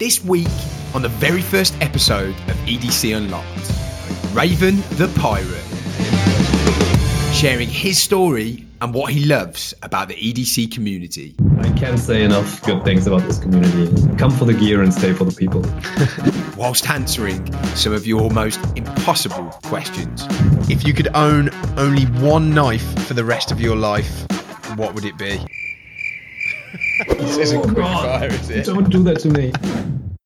This week, on the very first episode of EDC Unlocked, Raven the Pirate, sharing his story and what he loves about the EDC community. I can't say enough good things about this community. Come for the gear and stay for the people. whilst answering some of your most impossible questions. If you could own only one knife for the rest of your life, what would it be? This isn't oh, quick fire, is it? Don't do that to me.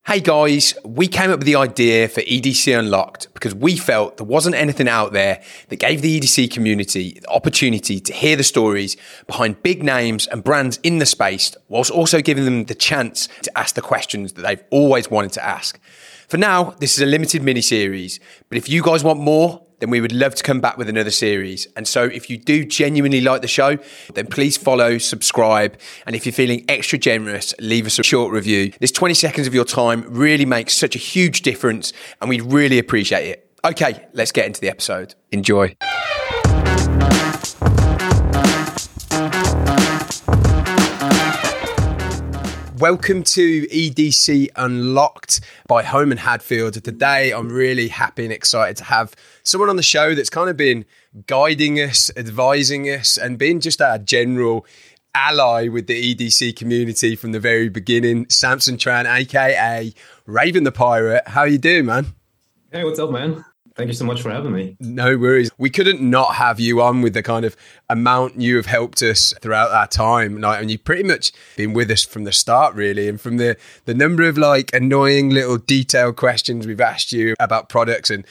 Hey guys, we came up with the idea for EDC Unlocked because we felt there wasn't anything out there that gave the EDC community the opportunity to hear the stories behind big names and brands in the space, whilst also giving them the chance to ask the questions that they've always wanted to ask. For now, this is a limited mini series, but if you guys want more, then we would love to come back with another series. And so if you do genuinely like the show, then please follow, subscribe, and if you're feeling extra generous, leave us a short review. This 20 seconds of your time really makes such a huge difference, and we'd really appreciate it. Okay, let's get into the episode. Enjoy. Welcome to EDC Unlocked by Holme and Hadfield. Today, I'm really happy and excited to have someone on the show that's kind of been guiding us, advising us, and been just our general ally with the EDC community from the very beginning. Samson Tran, aka Raven the Pirate. How you doing, man? Hey, what's up, man? Thank you so much for having me. No worries. We couldn't not have you on with the kind of amount you have helped us throughout that time. Like, and you've pretty much been with us from the start, really. And from the, the number of like annoying little detailed questions we've asked you about products and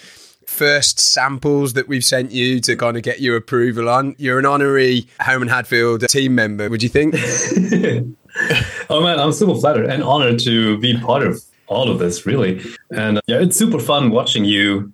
first samples that we've sent you to kind of get your approval on. You're an honorary Homan Hadfield team member, would you think? oh man, I'm super flattered and honored to be part of all of this, really. And uh, yeah, it's super fun watching you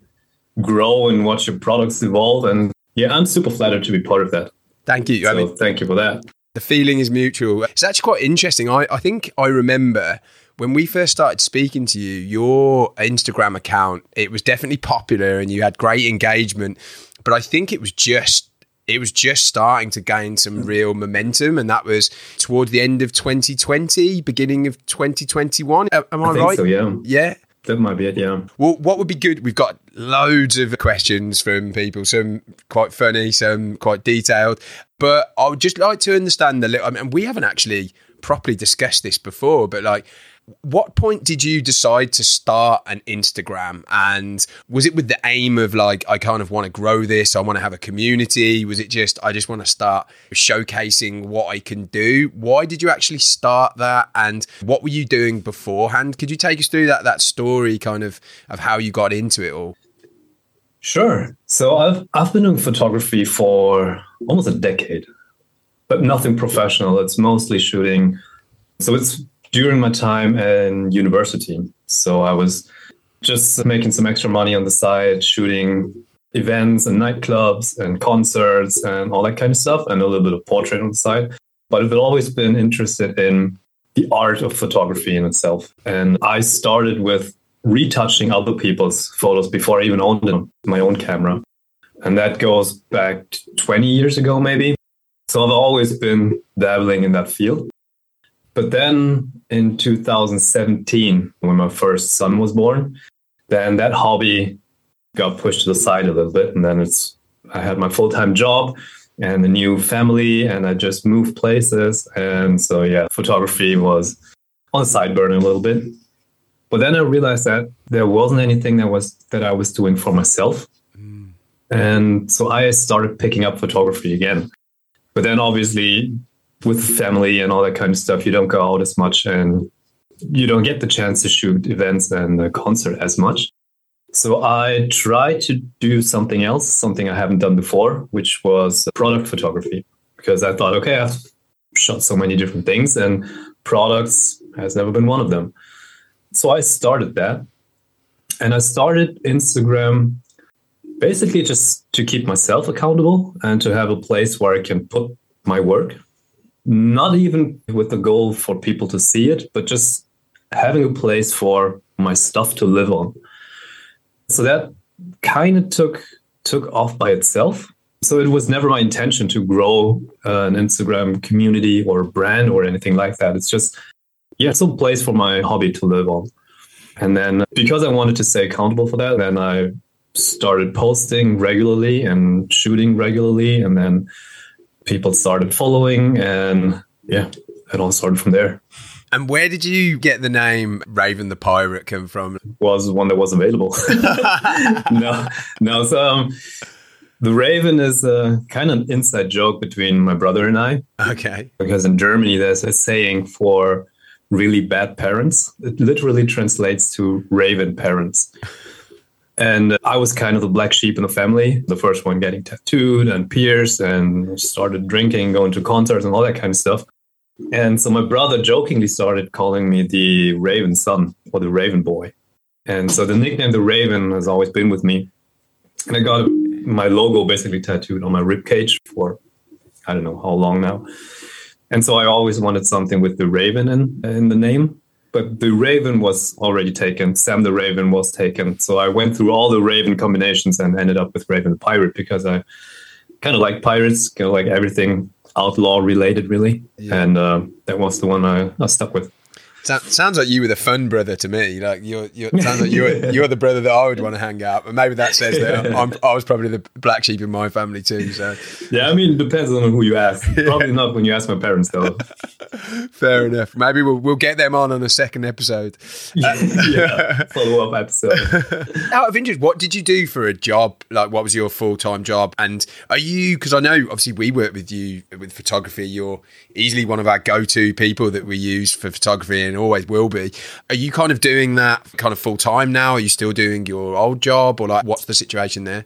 grow and watch your products evolve. And yeah, I'm super flattered to be part of that. Thank you. So I mean, thank you for that. The feeling is mutual. It's actually quite interesting. I, I think I remember when we first started speaking to you, your Instagram account, it was definitely popular and you had great engagement. But I think it was just it was just starting to gain some hmm. real momentum, and that was towards the end of 2020, beginning of 2021. Am I, I right? So yeah, yeah. That might be it, yeah. Well, what would be good? We've got loads of questions from people, some quite funny, some quite detailed. But I would just like to understand a little. I mean, we haven't actually properly discussed this before, but like, what point did you decide to start an Instagram? And was it with the aim of like, I kind of want to grow this, I want to have a community? Was it just, I just want to start showcasing what I can do? Why did you actually start that? And what were you doing beforehand? Could you take us through that that story kind of of how you got into it all? Sure. So I've I've been doing photography for almost a decade, but nothing professional. It's mostly shooting. So it's during my time in university. So I was just making some extra money on the side, shooting events and nightclubs and concerts and all that kind of stuff, and a little bit of portrait on the side. But I've always been interested in the art of photography in itself. And I started with retouching other people's photos before I even owned my own camera. And that goes back 20 years ago, maybe. So I've always been dabbling in that field. But then in 2017, when my first son was born, then that hobby got pushed to the side a little bit. And then it's, I had my full time job and a new family, and I just moved places. And so, yeah, photography was on the side burner a little bit. But then I realized that there wasn't anything that was that I was doing for myself. Mm. And so I started picking up photography again. But then obviously with family and all that kind of stuff, you don't go out as much and you don't get the chance to shoot events and a concert as much. So I tried to do something else, something I haven't done before, which was product photography. Because I thought, okay, I've shot so many different things and products has never been one of them. So I started that. And I started Instagram basically just to keep myself accountable and to have a place where I can put my work not even with the goal for people to see it, but just having a place for my stuff to live on. So that kind of took took off by itself. So it was never my intention to grow uh, an Instagram community or brand or anything like that. It's just yeah, some place for my hobby to live on. And then because I wanted to stay accountable for that, then I started posting regularly and shooting regularly. And then people started following. And yeah, it all started from there. And where did you get the name Raven the Pirate come from? Was one that was available. no, no. So um, the Raven is a kind of an inside joke between my brother and I. Okay. Because in Germany, there's a saying for really bad parents. It literally translates to raven parents. And I was kind of the black sheep in the family, the first one getting tattooed and pierced and started drinking, going to concerts and all that kind of stuff. And so my brother jokingly started calling me the Raven son or the Raven boy. And so the nickname the Raven has always been with me. And I got my logo basically tattooed on my rib cage for I don't know how long now. And so I always wanted something with the Raven in in the name. But the Raven was already taken. Sam the Raven was taken. So I went through all the Raven combinations and ended up with Raven the Pirate because I kind of like pirates, kind of like everything outlaw related, really. Yeah. And uh, that was the one I, I stuck with. Sounds like you were the fun brother to me. Like you're, you're sounds like you're, you're the brother that I would want to hang out. But maybe that says that I'm, i was probably the black sheep in my family too. So yeah, I mean, it depends on who you ask. Probably yeah. not when you ask my parents, though. Fair enough. Maybe we'll we'll get them on on a second episode. yeah, follow up episode. Out of interest, what did you do for a job? Like, what was your full time job? And are you? Because I know obviously we work with you with photography. You're easily one of our go to people that we use for photography and always will be. Are you kind of doing that kind of full time now? Are you still doing your old job or like what's the situation there?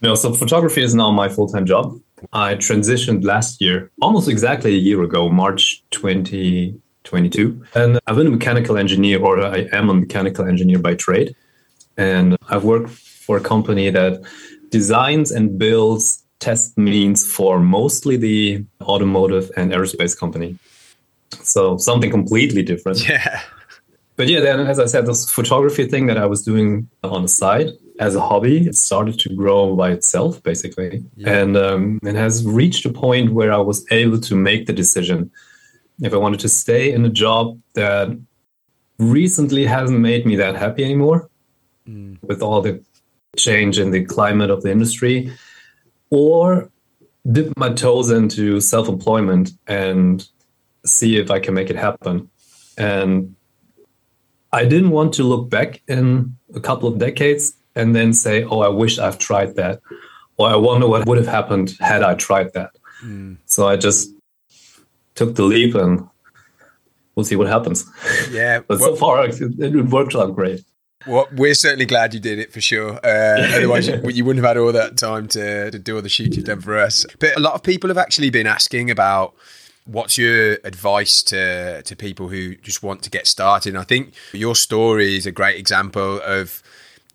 No, so photography is now my full time job. I transitioned last year, almost exactly a year ago, March 2022. And I've been a mechanical engineer, or I am a mechanical engineer by trade. And I've worked for a company that designs and builds test means for mostly the automotive and aerospace company. So something completely different. Yeah. But yeah, then as I said, this photography thing that I was doing on the side as a hobby, it started to grow by itself, basically, yeah. and um, it has reached a point where I was able to make the decision if I wanted to stay in a job that recently hasn't made me that happy anymore, mm. with all the change in the climate of the industry, or dip my toes into self-employment and see if I can make it happen. And I didn't want to look back in a couple of decades and then say, oh, I wish I've tried that. Or I wonder what would have happened had I tried that. Mm. So I just took the leap and we'll see what happens. Yeah. but well, so far, it, it worked out great. Well, we're certainly glad you did it for sure. Uh, otherwise, you, you, wouldn't have had all that time to, to do all the shoots you've done for us. But a lot of people have actually been asking about what's your advice to to people who just want to get started? And I think your story is a great example of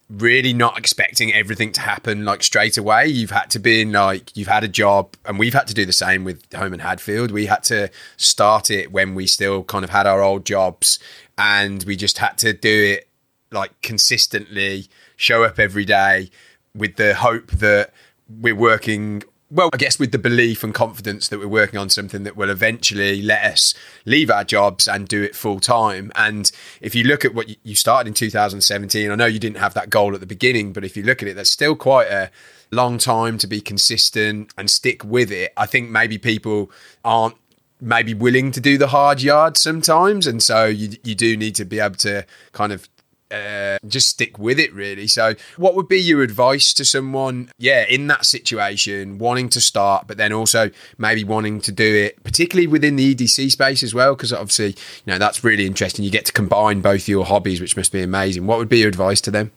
really not expecting everything to happen like straight away. You've had to be in like you've had a job, and we've had to do the same with Holme and Hadfield. We had to start it when we still kind of had our old jobs, and we just had to do it like consistently, show up every day with the hope that we're working well, I guess with the belief and confidence that we're working on something that will eventually let us leave our jobs and do it full time. And if you look at what you started in 2017, I know you didn't have that goal at the beginning, but if you look at it, that's still quite a long time to be consistent and stick with it. I think maybe people aren't maybe willing to do the hard yards sometimes and so you you do need to be able to kind of uh, just stick with it really. So what would be your advice to someone yeah in that situation wanting to start but then also maybe wanting to do it particularly within the edc space as well? Because obviously you know that's really interesting. You get to combine both your hobbies which must be amazing. What would be your advice to them?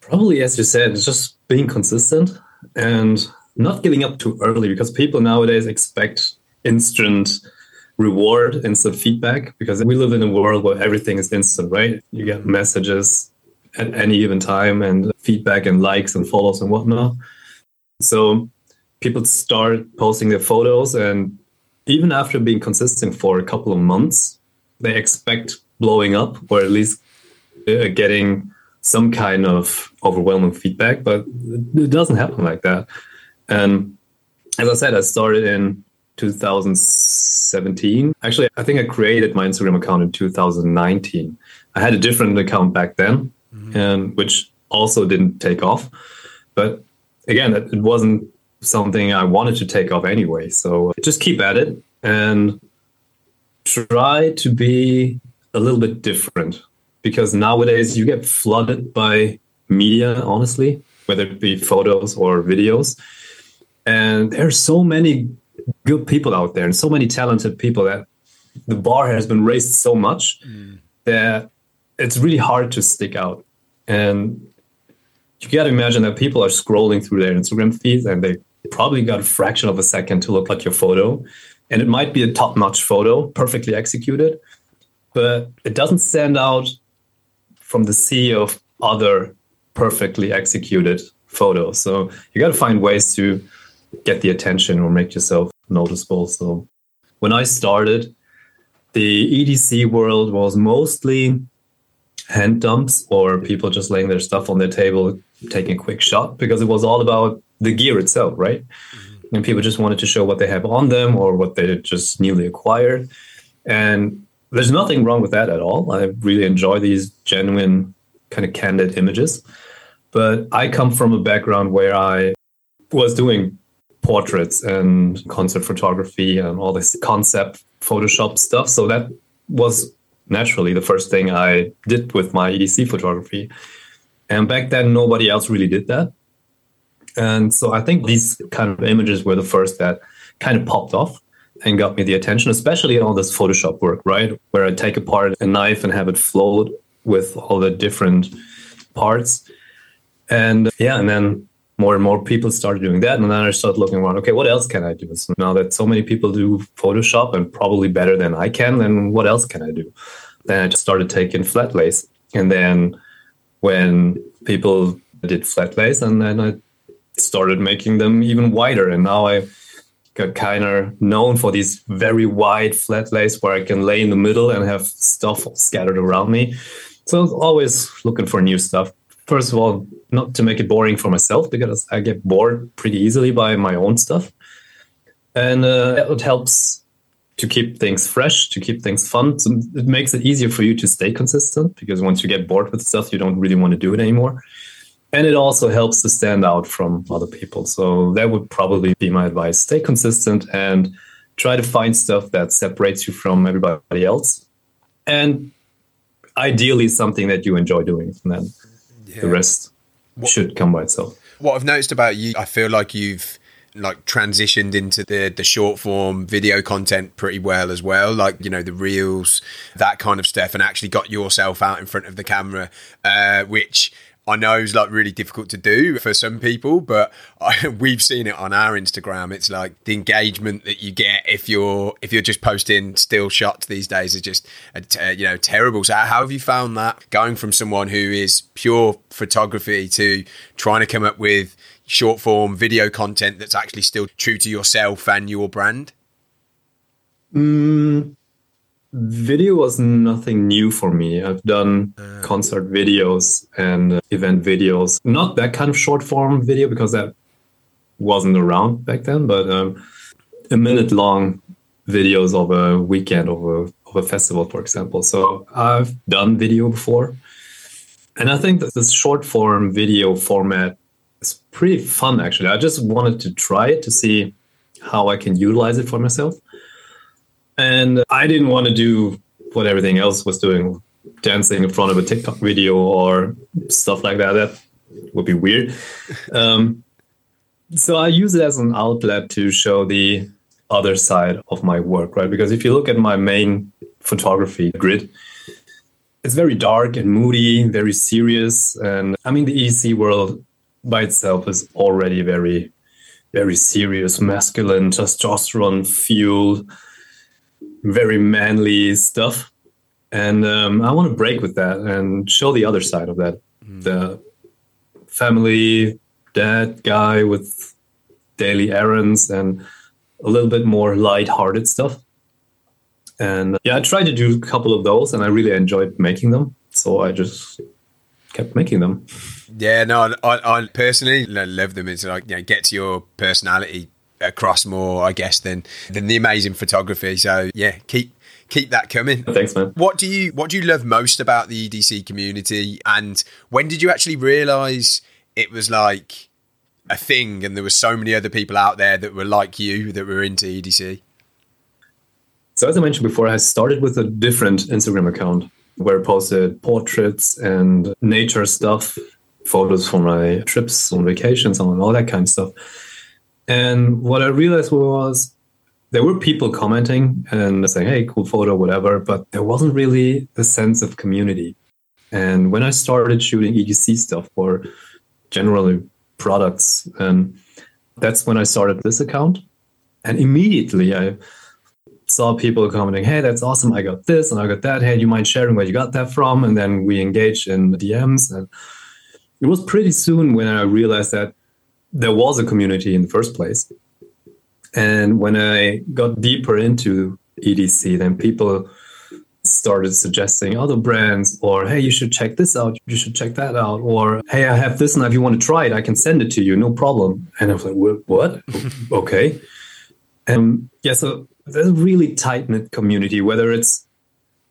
Probably as you said it's just being consistent and not giving up too early because people nowadays expect instant reward instant feedback because we live in a world where everything is instant, right? You get messages at any given time and feedback and likes and follows and whatnot. So people start posting their photos and even after being consistent for a couple of months, they expect blowing up or at least uh, getting some kind of overwhelming feedback, but it doesn't happen like that. And as I said, I started in 2017. Actually, I think I created my Instagram account in 2019. I had a different account back then, mm-hmm. and which also didn't take off. But again, it, it wasn't something I wanted to take off anyway. So just keep at it and try to be a little bit different because nowadays you get flooded by media, honestly, whether it be photos or videos. And there are so many good people out there and so many talented people that the bar has been raised so much mm. that it's really hard to stick out. And you got to imagine that people are scrolling through their Instagram feeds and they probably got a fraction of a second to look at your photo. And it might be a top notch photo, perfectly executed, but it doesn't stand out from the sea of other perfectly executed photos. So you got to find ways to get the attention or make yourself noticeable. So when I started, the EDC world was mostly hand dumps or people just laying their stuff on their table, taking a quick shot because it was all about the gear itself, right? Mm-hmm. And people just wanted to show what they have on them or what they just newly acquired. And there's nothing wrong with that at all. I really enjoy these genuine, kind of candid images. But I come from a background where I was doing portraits and concert photography and all this concept Photoshop stuff. So that was naturally the first thing I did with my EDC photography. And back then, nobody else really did that. And so I think these kind of images were the first that kind of popped off and got me the attention, especially all this Photoshop work, right? Where I take apart a knife and have it float with all the different parts. And yeah, and then more and more people started doing that. And then I started looking around, okay, what else can I do? So now that so many people do Photoshop and probably better than I can, then what else can I do? Then I just started taking flat lays. And then when people did flat lays, and then I started making them even wider. And now I got kind of known for these very wide flat lays where I can lay in the middle and have stuff scattered around me. So always looking for new stuff first of all, not to make it boring for myself because I get bored pretty easily by my own stuff. And uh, it helps to keep things fresh, to keep things fun. So it makes it easier for you to stay consistent because once you get bored with stuff, you don't really want to do it anymore. And it also helps to stand out from other people. So that would probably be my advice. Stay consistent and try to find stuff that separates you from everybody else. And ideally something that you enjoy doing. And then yeah. the rest what, should come by itself. What I've noticed about you, I feel like you've like transitioned into the the short form video content pretty well as well like you know the reels that kind of stuff and actually got yourself out in front of the camera uh, which I know it's like really difficult to do for some people, but I, we've seen it on our Instagram. It's like the engagement that you get if you're if you're just posting still shots these days is just you know terrible. So how have you found that going from someone who is pure photography to trying to come up with short form video content that's actually still true to yourself and your brand? Mm, Video was nothing new for me. I've done uh, concert videos and uh, event videos. Not that kind of short form video because that wasn't around back then, but um, a minute long videos of a weekend of a, of a festival, for example. So I've done video before. And I think that this short form video format is pretty fun, actually. I just wanted to try it to see how I can utilize it for myself. And I didn't want to do what everything else was doing, dancing in front of a TikTok video or stuff like that. That would be weird. Um, so I use it as an outlet to show the other side of my work, right? Because if you look at my main photography grid, it's very dark and moody, very serious. And I mean, the EDC world by itself is already very, very serious, masculine, testosterone fueled very manly stuff. And um, I want to break with that and show the other side of that. Mm. The family dad guy with daily errands and a little bit more light-hearted stuff. And yeah, I tried to do a couple of those and I really enjoyed making them. So I just kept making them. Yeah, no, I, I personally love them. It's like, you know, gets your personality across more, I guess, than than the amazing photography. So yeah, keep keep that coming. Thanks, man. What do you what do you love most about the EDC community? And when did you actually realize it was like a thing and there were so many other people out there that were like you that were into EDC? So as I mentioned before, I started with a different Instagram account where I posted portraits and nature stuff, photos from my trips on vacations and all that kind of stuff. And what I realized was there were people commenting and saying, hey, cool photo, whatever, but there wasn't really a sense of community. And when I started shooting EDC stuff or generally products, and that's when I started this account. And immediately I saw people commenting, hey, that's awesome. I got this and I got that. Hey, you mind sharing where you got that from? And then we engaged in the DMs. And it was pretty soon when I realized that there was a community in the first place. And when I got deeper into EDC, then people started suggesting other brands or hey you should check this out. You should check that out. Or hey i have this and if you want to try it i can send it to you. No problem. And i was like what? Okay. And yeah so there's a really tight knit community whether it's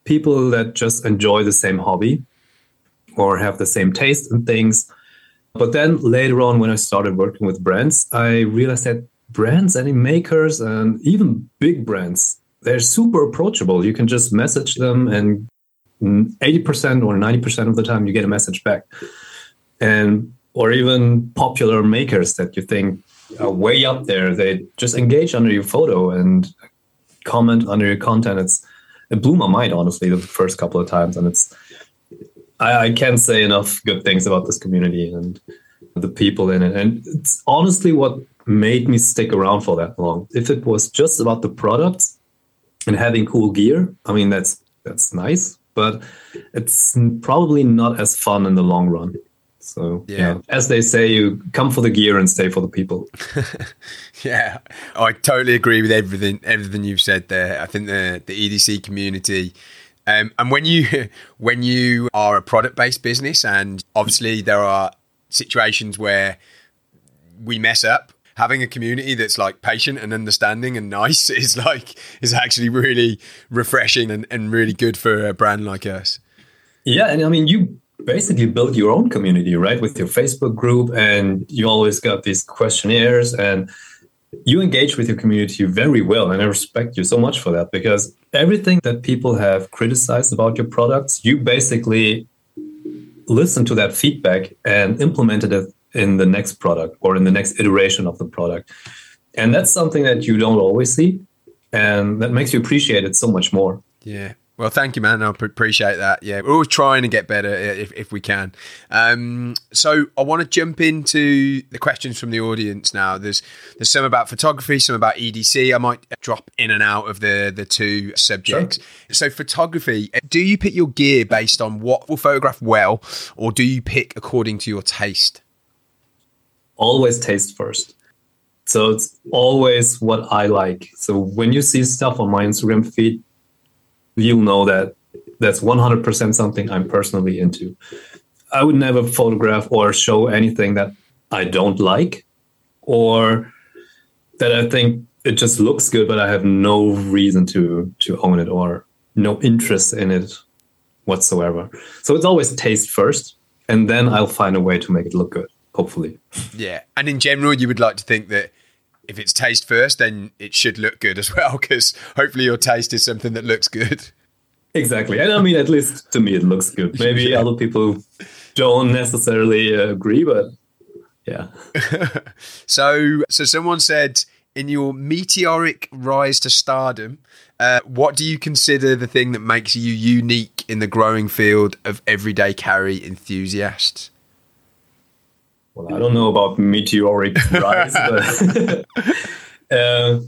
people that just enjoy the same hobby or have the same taste in things but then later on when i started working with brands i realized that brands and makers and even big brands they're super approachable. You can just message them and 80% or 90% of the time you get a message back. And or even popular makers that you think are way up there they just engage under your photo and comment under your content. It's it blew my mind honestly the first couple of times and it's I, I can't say enough good things about this community and the people in it and it's honestly what made me stick around for that long. If it was just about the products and having cool gear, I mean that's that's nice, but it's probably not as fun in the long run. So yeah. yeah. as they say, you come for the gear and stay for the people. yeah, I totally agree with everything everything you've said there. I think the the EDC community. Um, and when you when you are a product based business, and obviously there are situations where we mess up having a community that's like patient and understanding and nice is like is actually really refreshing and, and really good for a brand like us. Yeah, and I mean you basically build your own community, right? With your Facebook group and you always got these questionnaires and you engage with your community very well and I respect you so much for that because everything that people have criticized about your products, you basically listen to that feedback and implemented it in the next product or in the next iteration of the product. And that's something that you don't always see. And that makes you appreciate it so much more. Yeah. Well, thank you, man. I appreciate that. Yeah, we're always trying to get better if, if we can. Um, so I want to jump into the questions from the audience now. There's there's some about photography, some about EDC. I might drop in and out of the the two subjects. Sure. So photography, do you pick your gear based on what will photograph well, or do you pick according to your taste? always taste first. So it's always what I like. So when you see stuff on my Instagram feed, you'll know that that's 100% something I'm personally into. I would never photograph or show anything that I don't like or that I think it just looks good, but I have no reason to to own it or no interest in it whatsoever. So it's always taste first, and then I'll find a way to make it look good hopefully. Yeah. And in general, you would like to think that if it's taste first, then it should look good as well, because hopefully your taste is something that looks good. Exactly. And I mean, at least to me, it looks good. Maybe yeah. other people don't necessarily agree, but yeah. so, so someone said, in your meteoric rise to stardom, uh, what do you consider the thing that makes you unique in the growing field of everyday carry enthusiasts? I don't know about meteoric rise, but uh,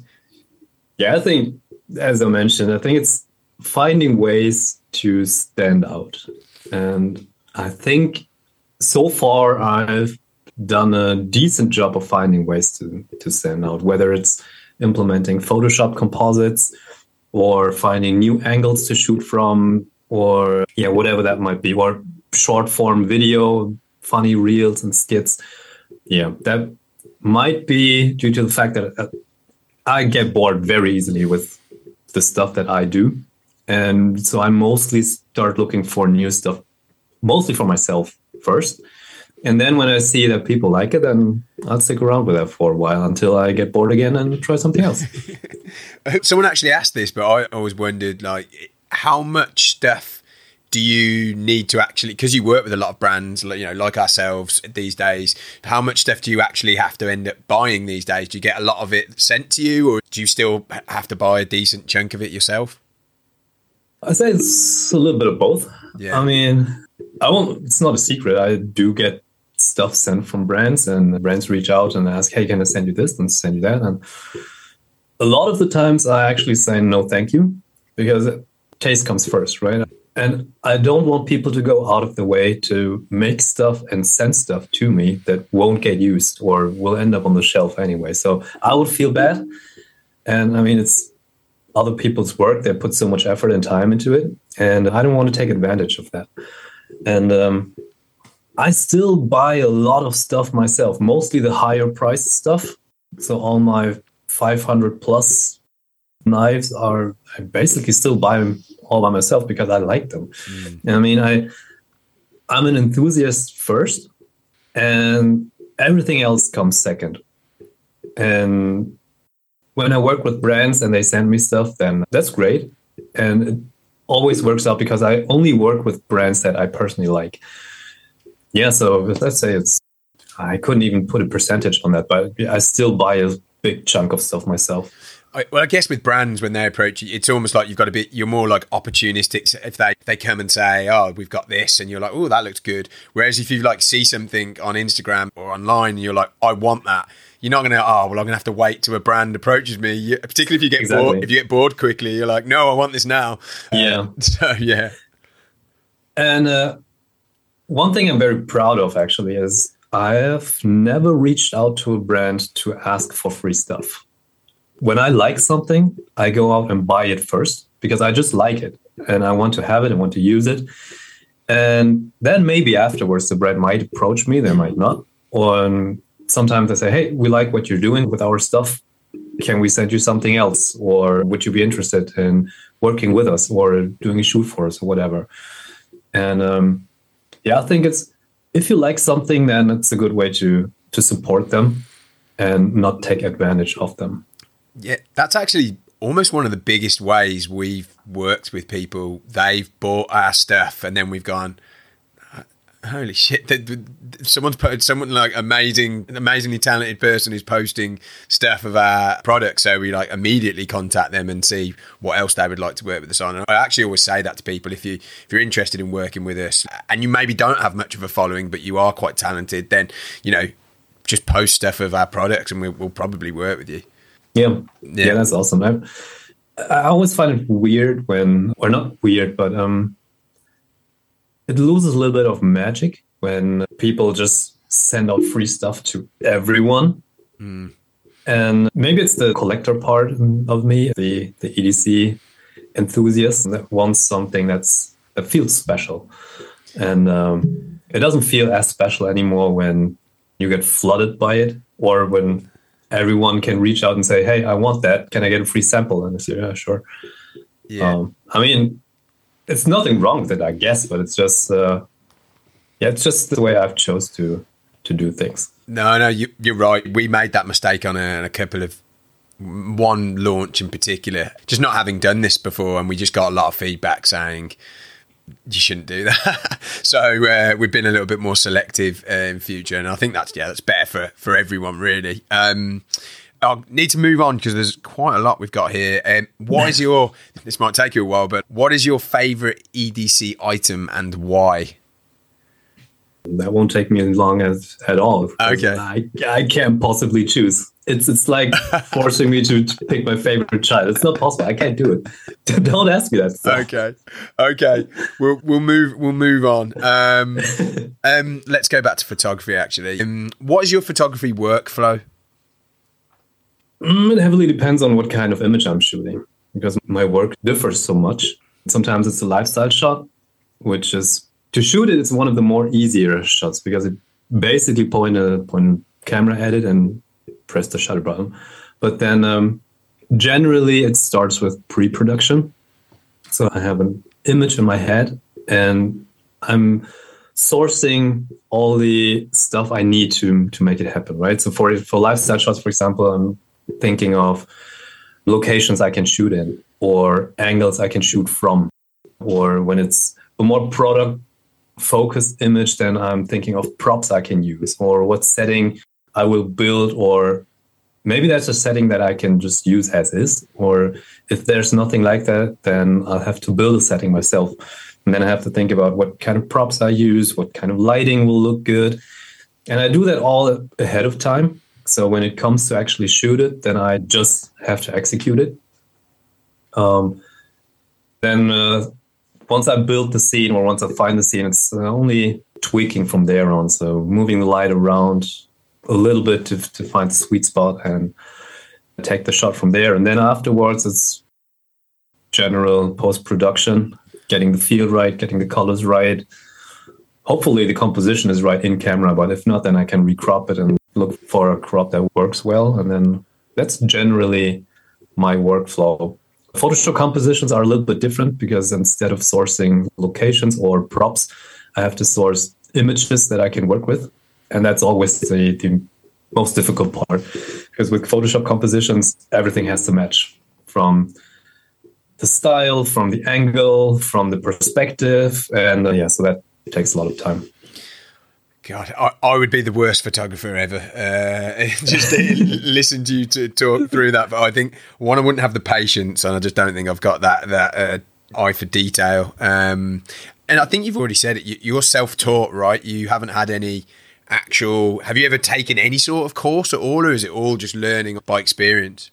yeah, I think, as I mentioned, I think it's finding ways to stand out. And I think so far I've done a decent job of finding ways to, to stand out, whether it's implementing Photoshop composites or finding new angles to shoot from, or yeah, whatever that might be, or short form video funny reels and skits. Yeah, that might be due to the fact that uh, I get bored very easily with the stuff that I do. And so I mostly start looking for new stuff, mostly for myself first. And then when I see that people like it, then I'll stick around with that for a while until I get bored again and try something else. Someone actually asked this, but I always wondered like how much stuff do you need to actually because you work with a lot of brands you know like ourselves these days how much stuff do you actually have to end up buying these days? Do you get a lot of it sent to you or do you still have to buy a decent chunk of it yourself? I say it's a little bit of both. Yeah. I mean i won't it's not a secret. I do get stuff sent from brands and brands reach out and ask hey can i send you this and send you that? And a lot of the times i actually say no thank you because taste comes first right and I don't want people to go out of the way to make stuff and send stuff to me that won't get used or will end up on the shelf anyway. So I would feel bad. And I mean, it's other people's work. They put so much effort and time into it. And I don't want to take advantage of that. And um, I still buy a lot of stuff myself, mostly the higher priced stuff. So all my 500 plus knives are, I basically still buy them all by myself because I like them. Mm. I mean, I I'm an enthusiast first, and everything else comes second. And when I work with brands and they send me stuff, then that's great, and it always works out because I only work with brands that I personally like. Yeah, so let's say it's I couldn't even put a percentage on that, but I still buy a big chunk of stuff myself. I, well, I guess with brands when they approach you, it's almost like you've got to be. You're more like opportunistic. If they they come and say, "Oh, we've got this," and you're like, "Oh, that looks good." Whereas if you like see something on Instagram or online, and you're like, "I want that," you're not going to. Oh, well, I'm going to have to wait till a brand approaches me. You, particularly if you get exactly. bored. If you get bored quickly, you're like, "No, I want this now." Yeah. Um, so yeah. And uh, one thing I'm very proud of actually is I have never reached out to a brand to ask for free stuff when I like something, I go out and buy it first because I just like it and I want to have it and want to use it. And then maybe afterwards, the brand might approach me, they might not. Or sometimes they say, hey, we like what you're doing with our stuff. Can we send you something else? Or would you be interested in working with us or doing a shoot for us or whatever? And um, yeah, I think it's if you like something, then it's a good way to to support them and not take advantage of them. Yeah, that's actually almost one of the biggest ways we've worked with people. They've bought our stuff and then we've gone, uh, holy shit! Someone's put someone like amazing, amazingly talented person who's posting stuff of our products. So we like immediately contact them and see what else they would like to work with us on. And I actually always say that to people: if you if you're interested in working with us and you maybe don't have much of a following, but you are quite talented, then you know just post stuff of our products and we, we'll probably work with you. Yeah, yeah, yeah that's awesome. I, I always find it weird when, or not weird, but um, it loses a little bit of magic when people just send out free stuff to everyone. Mm. And maybe it's the collector part of me, the the EDC enthusiast that wants something that's that feels special, and um, it doesn't feel as special anymore when you get flooded by it or when everyone can reach out and say, "Hey, I want that. Can I get a free sample?" And I say, "Yeah, sure." Yeah. Um, I mean, it's nothing wrong with it, I guess, but it's just, uh, yeah, it's just the way I've chose to to do things. No, no, you, are right. We made that mistake on a, a couple of one launch in particular, just not having done this before, and we just got a lot of feedback saying you shouldn't do that. so uh, we've been a little bit more selective uh, in future, and I think that's yeah, that's better for for everyone really. Um, I need to move on because there's quite a lot we've got here. Um, what is your? This might take you a while, but what is your favorite EDC item and why? That won't take me as long as at all. Okay, I, I can't possibly choose. It's it's like forcing me to, to, pick my favorite child. It's not possible. I can't do it. Don't ask me that. Stuff. Okay, okay. We'll we'll move we'll move on. Um, um, let's go back to photography. Actually, um, what is your photography workflow? Mm, it heavily depends on what kind of image I'm shooting because my work differs so much. Sometimes it's a lifestyle shot, which is to shoot it. It's one of the more easier shots because it basically point a point camera at it and press the shutter button. But then um, generally, it starts with pre production. So I have an image in my head and I'm sourcing all the stuff I need to to make it happen, right? So for for lifestyle shots, for example, I'm thinking of locations I can shoot in or angles I can shoot from. Or when it's a more product focused image, then I'm thinking of props I can use or what setting I will build or maybe that's a setting that I can just use as is. Or if there's nothing like that, then I'll have to build a setting myself. And then I have to think about what kind of props I use, what kind of lighting will look good. And I do that all ahead of time. So when it comes to actually shoot it, then I just have to execute it. Um, then uh, once I build the scene or once I find the scene, it's uh, only tweaking from there on. So moving the light around a little bit to, to find the sweet spot and take the shot from there. And then afterwards, it's general post production, getting the feel right, getting the colors right. Hopefully, the composition is right in camera, but if not, then I can recrop it and look for a crop that works well. And then that's generally my workflow. Photoshop compositions are a little bit different because instead of sourcing locations or props, I have to source images that I can work with. And that's always the, the most difficult part because with Photoshop compositions, everything has to match from the style, from the angle, from the perspective. And uh, yeah, so that takes a lot of time. God, I, I, would be the worst photographer ever. Uh, just listen to you to talk through that, but I think one, I wouldn't have the patience, and I just don't think I've got that that uh, eye for detail. Um, and I think you've already said it. You, are self-taught, right? You haven't had any actual. Have you ever taken any sort of course at all, or is it all just learning by experience?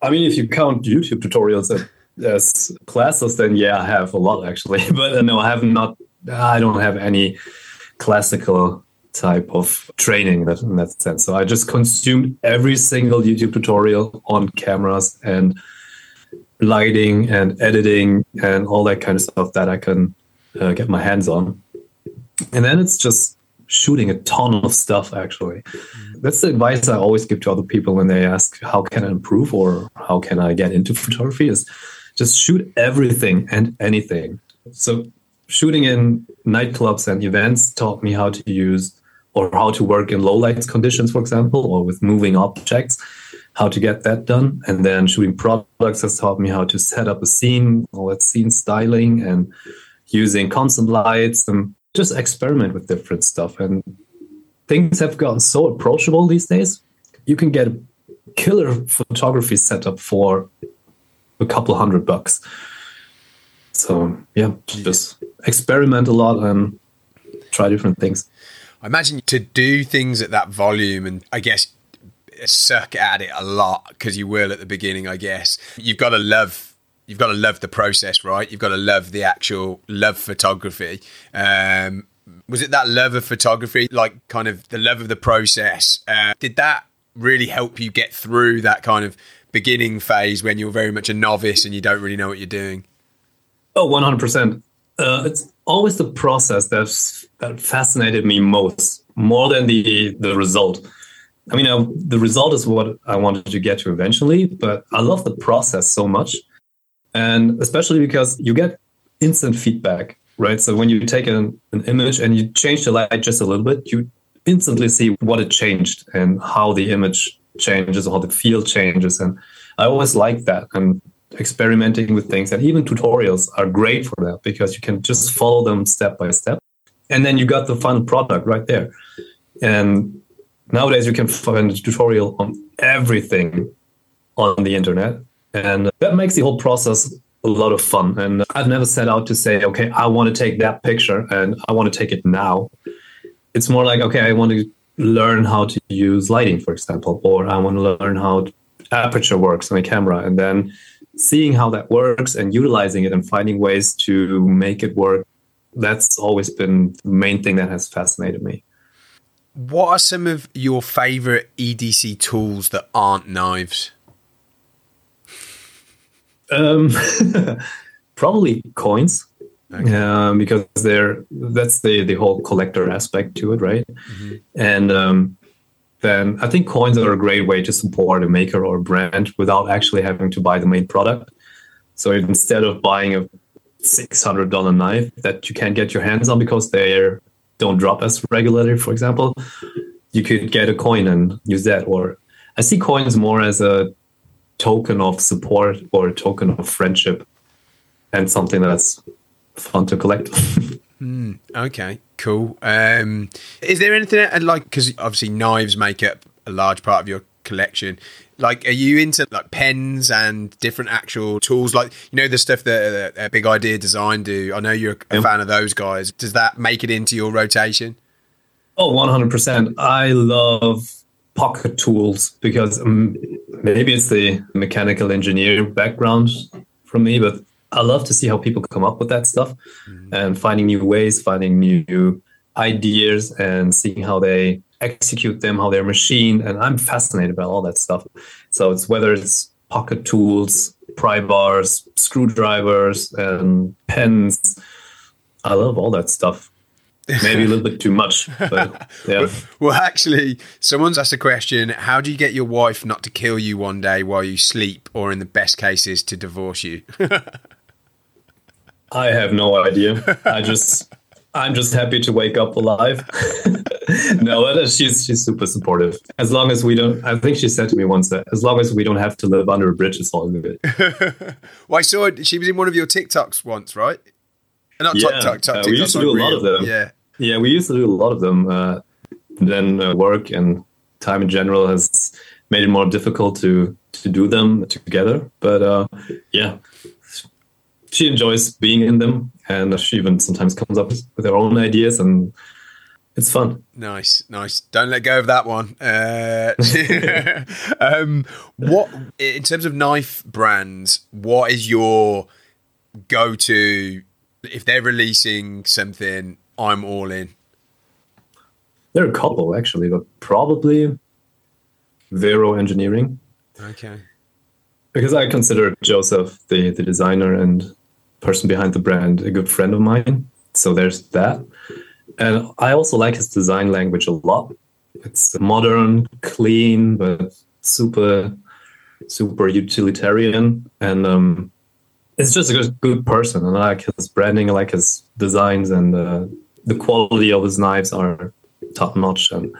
I mean, if you count YouTube tutorials as classes, then yeah, I have a lot actually. But uh, no, I have not. I don't have any classical type of training that in that sense. So I just consumed every single YouTube tutorial on cameras and lighting and editing and all that kind of stuff that I can uh, get my hands on. And then it's just shooting a ton of stuff actually. That's the advice I always give to other people when they ask how can I improve or how can I get into photography is just shoot everything and anything. So shooting in nightclubs and events taught me how to use or how to work in low light conditions, for example, or with moving objects, how to get that done. And then shooting products has taught me how to set up a scene, all that scene styling and using constant lights and just experiment with different stuff. And things have gotten so approachable these days. You can get a killer photography setup for a couple hundred bucks. So yeah, just experiment a lot and try different things. I imagine to do things at that volume and I guess suck at it a lot because you will at the beginning, I guess. You've got to love you've got to love the process, right? You've got to love the actual love photography. Um, was it that love of photography, like kind of the love of the process? Uh, did that really help you get through that kind of beginning phase when you're very much a novice and you don't really know what you're doing? Oh, 100%. Uh, it's always the process that's, that fascinated me most, more than the, the result. I mean, uh, the result is what I wanted to get to eventually, but I love the process so much. And especially because you get instant feedback, right? So when you take an, an image and you change the light just a little bit, you instantly see what it changed and how the image changes, or how the feel changes. And I always like that. And experimenting with things and even tutorials are great for that because you can just follow them step by step. And then you got the final product right there. And nowadays you can find a tutorial on everything on the internet and that makes the whole process a lot of fun. And i've never set out to say okay i want to take that picture and i want to take it now. It's more like okay i want to learn how to use lighting for example or i want to learn how aperture works on a camera and then seeing how that works and utilizing it and finding ways to make it work that's always been the main thing that has fascinated me what are some of your favorite edc tools that aren't knives um, probably coins okay. um, because they're that's the the whole collector aspect to it right mm-hmm. and um, then I think coins are a great way to support a maker or a brand without actually having to buy the main product. So instead of buying a $600 knife that you can't get your hands on because they don't drop as regularly, for example, you could get a coin and use that. Or I see coins more as a token of support or a token of friendship and something that's fun to collect. mm, okay, cool. Um, is there anything like because obviously knives make up a large part of your collection? Like, are you into like pens and different actual tools? Like, you know, the stuff that uh, Big Idea Design do. I know you're a yep. fan of those guys. Does that make it into your rotation? Oh, 100%. I love pocket tools because um, maybe it's the mechanical engineer background from me, but I love to see how people come up with that stuff mm-hmm. and finding new ways, finding new ideas, and seeing how they execute them, how they're machined. And I'm fascinated by all that stuff. So it's whether it's pocket tools, pry bars, screwdrivers, and pens. I love all that stuff. Maybe a little bit too much, but yeah. Well, actually, someone's asked a question: How do you get your wife not to kill you one day while you sleep, or in the best cases, to divorce you? I have no idea. I just I'm just happy to wake up alive. no, she's she's super supportive. As long as we don't, I think she said to me once that as long as we don't have to live under a bridge, it's all good. well, I saw she was in one of your TikToks once, right? Uh, not yeah, TikTok, TikTok, uh, we used to do a lot of them. Yeah, yeah, we used to do a lot of them. Uh, then uh, work and time in general has made it more difficult to to do them together. But uh, yeah, she enjoys being in them, and she even sometimes comes up with, her own ideas, and it's fun. Nice, nice. Don't let go of that one. Uh, um, what in terms of knife brands? What is your go-to if they're releasing something? I'm all in. There are a couple actually, but probably Vero Engineering. Okay. Because I consider Joseph the the designer and person behind the brand a good friend of mine. So there's that. And I also like his design language a lot. It's modern, clean, but super, super utilitarian. And um, it's just a good, person. And I like his branding, I like his designs, and uh, the quality of his knives are top notch. And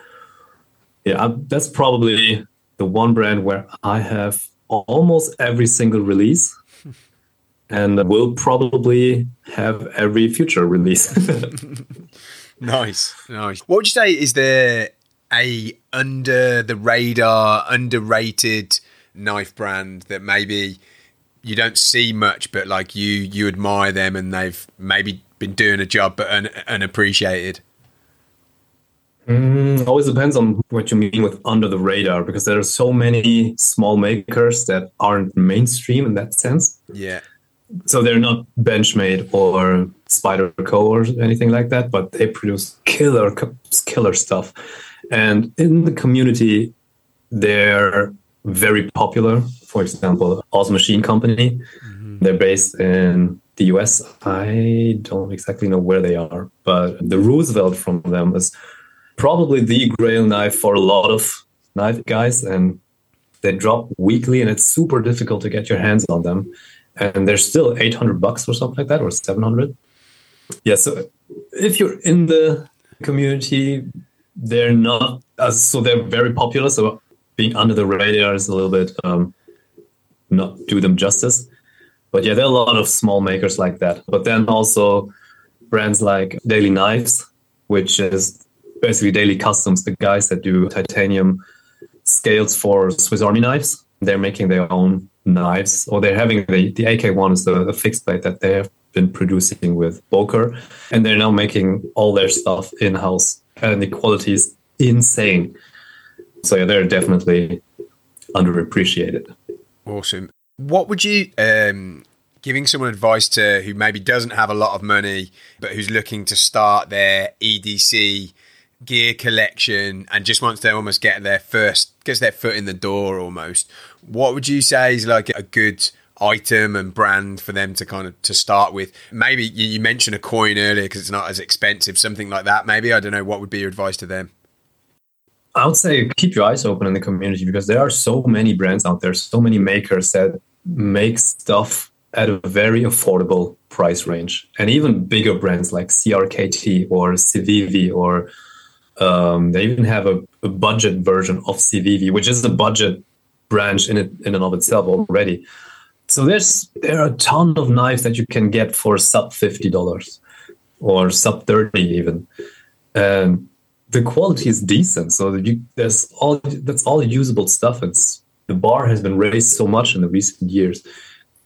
yeah, that's probably the one brand where I have almost every single release and will probably have every future release. nice, nice. What would you say is there a under the radar, underrated knife brand that maybe you don't see much, but like you you admire them and they've maybe been doing a job but un, unappreciated? Mm, always depends on what you mean with under the radar because there are so many small makers that aren't mainstream in that sense. Yeah so they're not Benchmade or Spyderco or anything like that, but they produce killer killer stuff. And in the community, they're very popular. For example, Oz Machine Company. Mm-hmm. They're based in the US. I don't exactly know where they are, but the Roosevelt from them is probably the grail knife for a lot of knife guys. And they drop weekly, and it's super difficult to get your hands on them and they're still 800 bucks or something like that or 700 yeah so if you're in the community they're not uh, so they're very popular so being under the radar is a little bit um, not do them justice. But yeah there are a lot of small makers like that. But then also brands like daily knives which is basically daily customs the guys that do titanium scales for swiss army knives. They're making their own knives, or they're having the, the AK1 is the, the fixed blade that they have been producing with Boker, and they're now making all their stuff in house, and the quality is insane. So yeah, they're definitely underappreciated. Awesome. What would you um, giving someone advice to who maybe doesn't have a lot of money but who's looking to start their EDC gear collection and just wants to almost get their first gets their foot in the door almost what would you say is like a good item and brand for them to kind of to start with? Maybe you mentioned a coin earlier because it's not as expensive something like that maybe. I don't know. What would be your advice to them? I would say keep your eyes open in the community because there are so many brands out there, so many makers that make stuff at a very affordable price range. And even bigger brands like CRKT or CIVIVI, or um, they even have a, a, budget version of CIVIVI, which is a budget branch in it in and of itself already. So there's there are a ton of knives that you can get for sub fifty dollars or sub thirty even, and the quality is decent. So you, there's all that's all usable stuff. It's the bar has been raised so much in the recent years,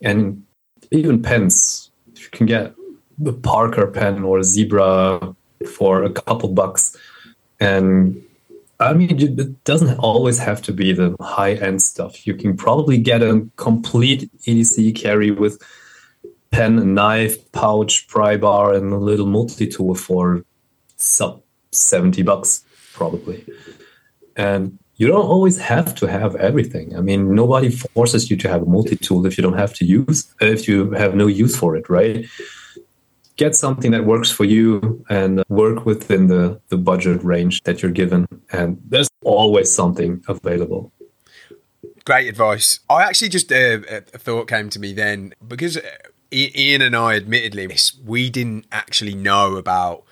and even pens. You can get the Parker pen or Zebra for a couple bucks, and I mean, it doesn't always have to be the high end stuff. You can probably get a complete EDC carry with pen, knife, pouch, pry bar, and a little multi tool for sub 70 bucks, probably. And you don't always have to have everything. I mean, nobody forces you to have a multi tool if you don't have to use, if you have no use for it, right? Get something that works for you and work within the, the budget range that you're given. And there's always something available. Great advice. I actually just, uh, a thought came to me then because Ian and I, admittedly, we didn't actually know about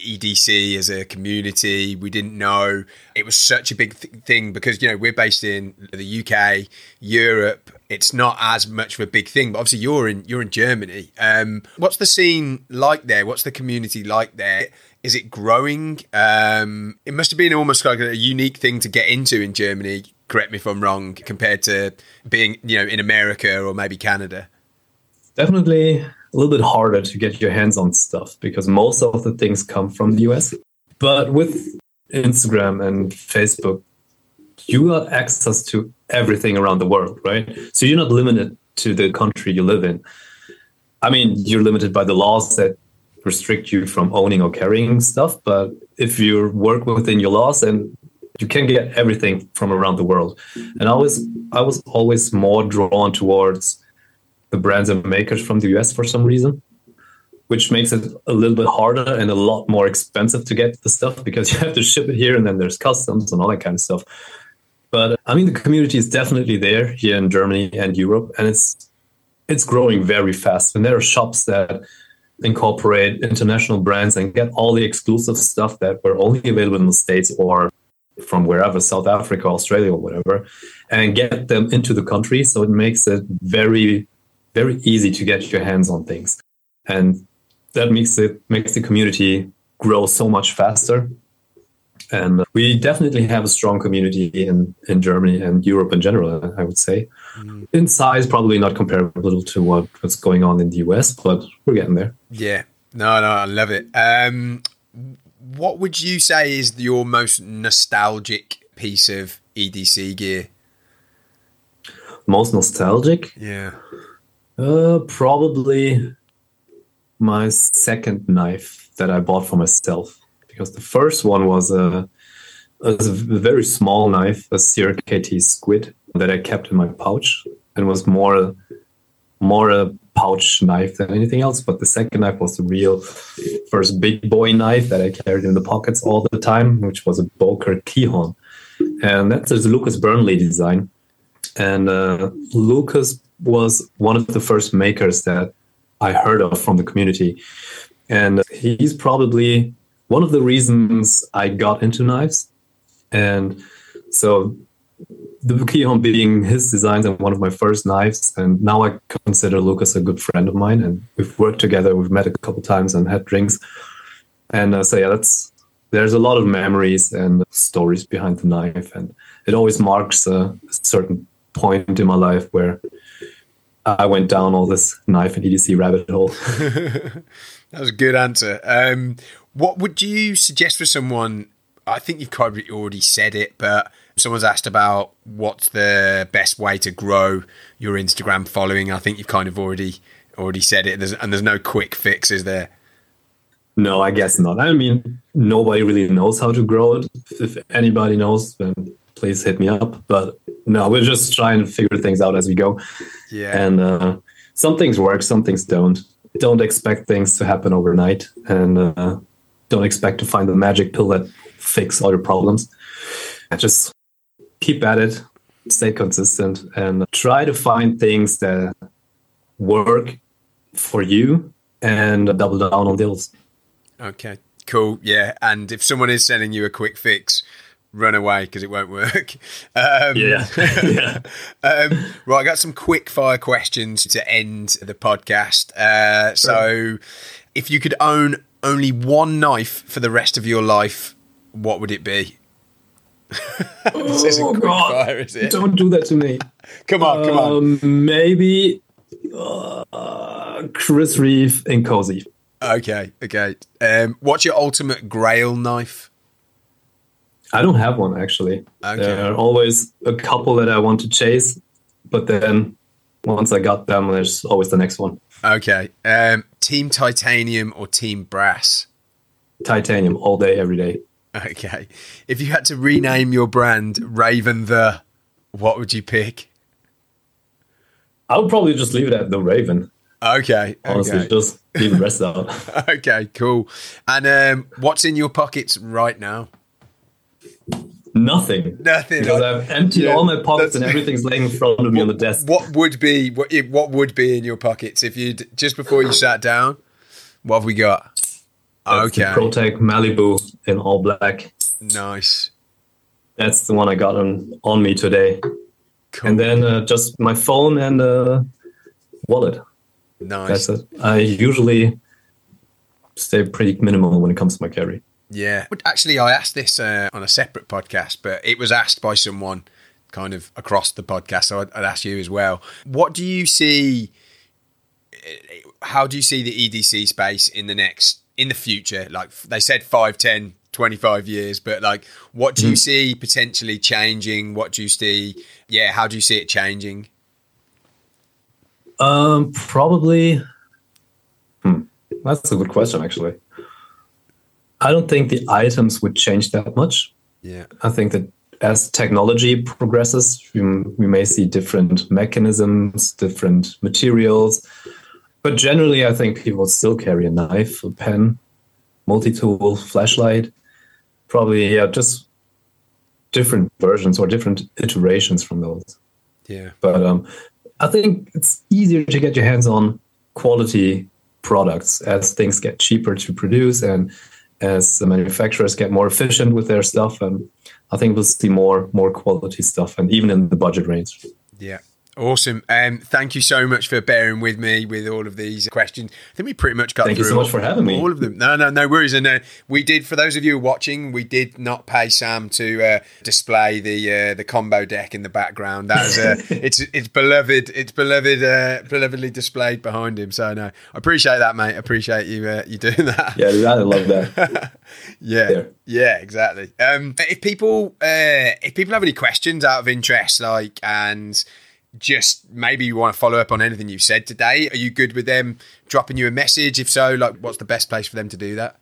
EDC as a community. We didn't know it was such a big th- thing because you know we're based in the UK, Europe. It's not as much of a big thing, but obviously you're in you're in Germany. Um, what's the scene like there? What's the community like there? Is it growing? Um, it must have been almost like a unique thing to get into in Germany. Correct me if I'm wrong. Compared to being you know in America or maybe Canada. Definitely a little bit harder to get your hands on stuff because most of the things come from the US. But with Instagram and Facebook, you got access to everything around the world, right? So you're not limited to the country you live in. I mean, you're limited by the laws that restrict you from owning or carrying stuff, but if you work within your laws, then you can get everything from around the world. And I was I was always more drawn towards the brands and makers from the US for some reason, which makes it a little bit harder and a lot more expensive to get the stuff because you have to ship it here and then there's customs and all that kind of stuff. But uh, I mean, the community is definitely there here in Germany and Europe, and it's it's growing very fast. And there are shops that incorporate international brands and get all the exclusive stuff that were only available in the states or from wherever south africa australia or whatever and get them into the country so it makes it very very easy to get your hands on things. And that makes it makes the community grow so much faster. And we definitely have a strong community in, in Germany and Europe in general, I would say. Mm. In size, probably not comparable to what, what's going on in the US, but we're getting there. Yeah. No, no, I love it. Um, what would you say is your most nostalgic piece of EDC gear? Most nostalgic? Yeah. Uh, probably my second knife that I bought for myself because the first one was a, a very small knife, a CRKT squid that I kept in my pouch and was more more a pouch knife than anything else. But the second knife was the real first big boy knife that I carried in the pockets all the time, which was a Boker Kihon. And that's a Lucas Burnley design. And uh, Lucas was one of the first makers that I heard of from the community. And he's probably one of the reasons I got into knives. And so the Kihon being his designs and one of my first knives. And now I consider Lucas a good friend of mine. And we've worked together, we've met a couple times and had drinks. And uh, so, yeah, that's there's a lot of memories and stories behind the knife. And it always marks a, a certain point in my life where I went down all this knife and EDC rabbit hole. that was a good answer. Um, what would you suggest for someone? I think you've kind of already said it, but someone's asked about what's the best way to grow your Instagram following. I think you've kind of already already said it, there's, and there's no quick fix, is there? No, I guess not. I mean, nobody really knows how to grow it. If anybody knows, then please hit me up. But no, we're just trying to figure things out as we go. Yeah. And uh, some things work, some things don't. Don't expect things to happen overnight. And uh, don't expect to find the magic pill that fix all your problems. Just keep at it, stay consistent, and try to find things that work for you and double down on deals. Okay, cool. Yeah. And if someone is sending you a quick fix, run away because it won't work. Um, yeah. yeah. um, right. I got some quick fire questions to end the podcast. Uh, so, if you could own only one knife for the rest of your life, what would it be? this isn't oh, God. fire, is it? Don't do that to me. come on, come um, on. Maybe uh, Chris Reeve Inkosi. Okay, okay. Um, what's your ultimate grail knife? I don't have one actually. Okay. There are always a couple that I want to chase, but then once I got them, there's always the next one. Okay. Um, team titanium or team brass? Titanium all day, every day. Okay. If you had to rename your brand Raven the, what would you pick? I would probably just leave it at the Raven. Okay. Honestly, okay. just leave the rest out. okay, cool. And um, what's in your pockets right now? Nothing. Nothing. Because I've emptied yeah, all my pockets and everything's laying in front of me what, on the desk. What would be what? What would be in your pockets if you just before you sat down? What have we got? That's okay. Protech Malibu in all black. Nice. That's the one I got on on me today. Cool. And then uh, just my phone and uh, wallet. Nice. That's it. I usually stay pretty minimal when it comes to my carry. Yeah. Actually, I asked this uh, on a separate podcast, but it was asked by someone kind of across the podcast. So I'd, I'd ask you as well. What do you see? How do you see the EDC space in the next, in the future? Like they said, 5, 10, 25 years, but like, what do mm. you see potentially changing? What do you see? Yeah. How do you see it changing? Um, probably. Hmm. That's a good question, actually. I don't think the items would change that much. Yeah. I think that as technology progresses, we, we may see different mechanisms, different materials. But generally, I think people still carry a knife, a pen, multi tool, flashlight. Probably, yeah, just different versions or different iterations from those. Yeah. But um, I think it's easier to get your hands on quality products as things get cheaper to produce and as the manufacturers get more efficient with their stuff, and I think we'll see more more quality stuff, and even in the budget range. Yeah. Awesome. Um, thank you so much for bearing with me with all of these questions. I think we pretty much got thank through you so much for having me. All of them. No, no, no worries. And uh, we did, for those of you watching, we did not pay Sam to uh, display the uh, the combo deck in the background. That is, uh, it's it's beloved. It's beloved, uh, belovedly displayed behind him. So no, I appreciate that, mate. I appreciate you uh, you doing that. Yeah, I love that. yeah, there. yeah, exactly. Um, if people if people have any questions out of interest, like and just maybe you want to follow up on anything you've said today, are you good with them dropping you a message? If so, like what's the best place for them to do that?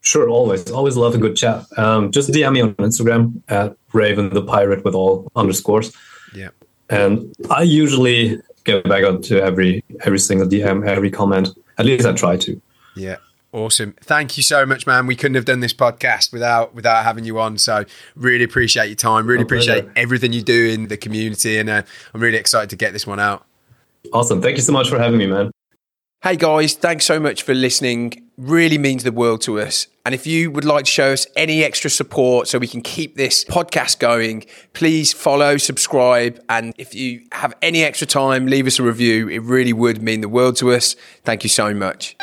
Sure, always. Always love a good chat. Um, just DM me on Instagram at Raven the Pirate with all underscores. Yeah. And I usually get back on to every every single DM, every comment. At least I try to. Yeah. Awesome. Thank you so much, man. We couldn't have done this podcast without without having you on. So really appreciate your time. Really appreciate everything you do in the community, and uh, I'm really excited to get this one out. Awesome. Thank you so much for having me, man. Hey guys, thanks so much for listening. Really means the world to us. And if you would like to show us any extra support so we can keep this podcast going, please follow, subscribe, and if you have any extra time, leave us a review. It really would mean the world to us. Thank you so much.